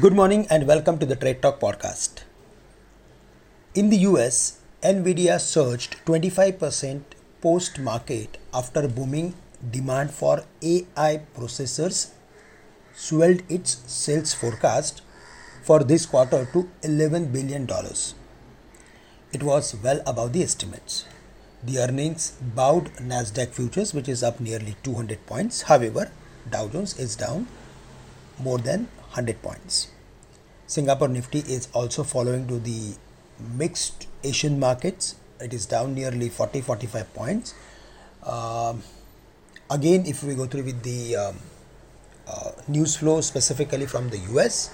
Good morning and welcome to the Trade Talk podcast. In the US, Nvidia surged 25% post market after booming demand for AI processors swelled its sales forecast for this quarter to $11 billion. It was well above the estimates. The earnings bowed Nasdaq futures which is up nearly 200 points. However, Dow Jones is down more than 100 points. Singapore Nifty is also following to the mixed Asian markets. It is down nearly 40 45 points. Um, again, if we go through with the um, uh, news flow specifically from the US,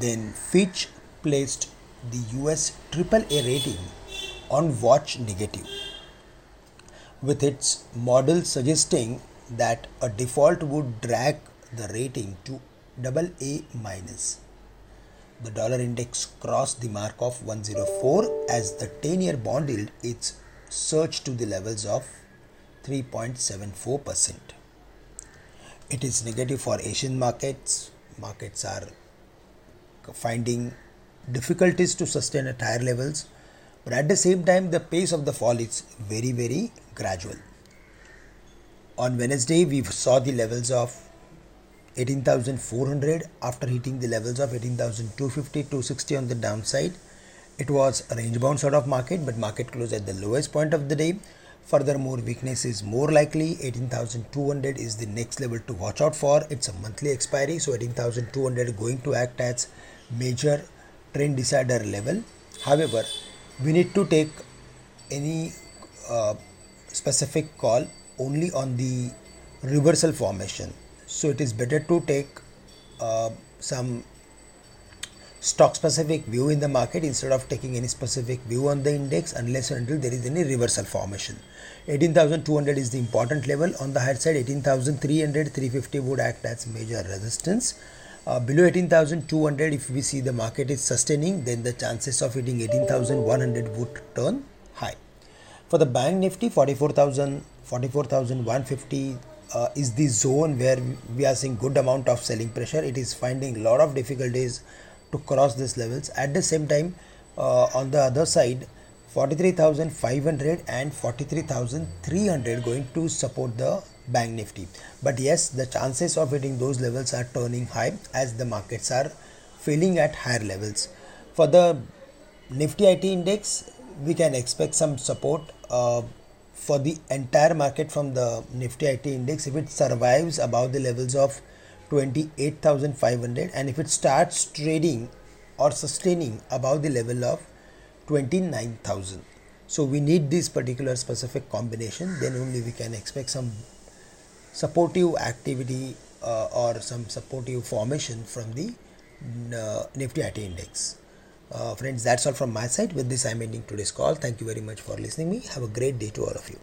then Fitch placed the US AAA rating on watch negative, with its model suggesting that a default would drag the rating to double A minus. The dollar index crossed the mark of 104 as the 10 year bond yield is surged to the levels of 3.74%. It is negative for Asian markets. Markets are finding difficulties to sustain at higher levels, but at the same time, the pace of the fall is very, very gradual. On Wednesday, we saw the levels of 18,400 after hitting the levels of 18,250 260 on the downside. It was a range bound sort of market, but market closed at the lowest point of the day. Furthermore, weakness is more likely. 18,200 is the next level to watch out for. It's a monthly expiry, so 18,200 going to act as major trend decider level. However, we need to take any uh, specific call only on the reversal formation. So it is better to take uh, some stock specific view in the market instead of taking any specific view on the index unless until there is any reversal formation. 18200 is the important level. On the higher side 18300 350 would act as major resistance uh, below 18200 if we see the market is sustaining then the chances of hitting 18100 would turn high. For the bank nifty 44000 44150 uh, is the zone where we are seeing good amount of selling pressure. It is finding lot of difficulties to cross these levels. At the same time uh, on the other side 43500 and 43300 going to support the bank nifty. But yes the chances of hitting those levels are turning high as the markets are filling at higher levels. For the nifty it index we can expect some support uh, for the entire market from the nifty it index. If it survives above the levels of 28500 and if it starts trading or sustaining above the level of 29000 so we need this particular specific combination then only we can expect some supportive activity uh, or some supportive formation from the uh, nifty IT index. Uh, friends that's all from my side. With this i'm ending today's call. Thank you very much for listening me. Have a great day to all of you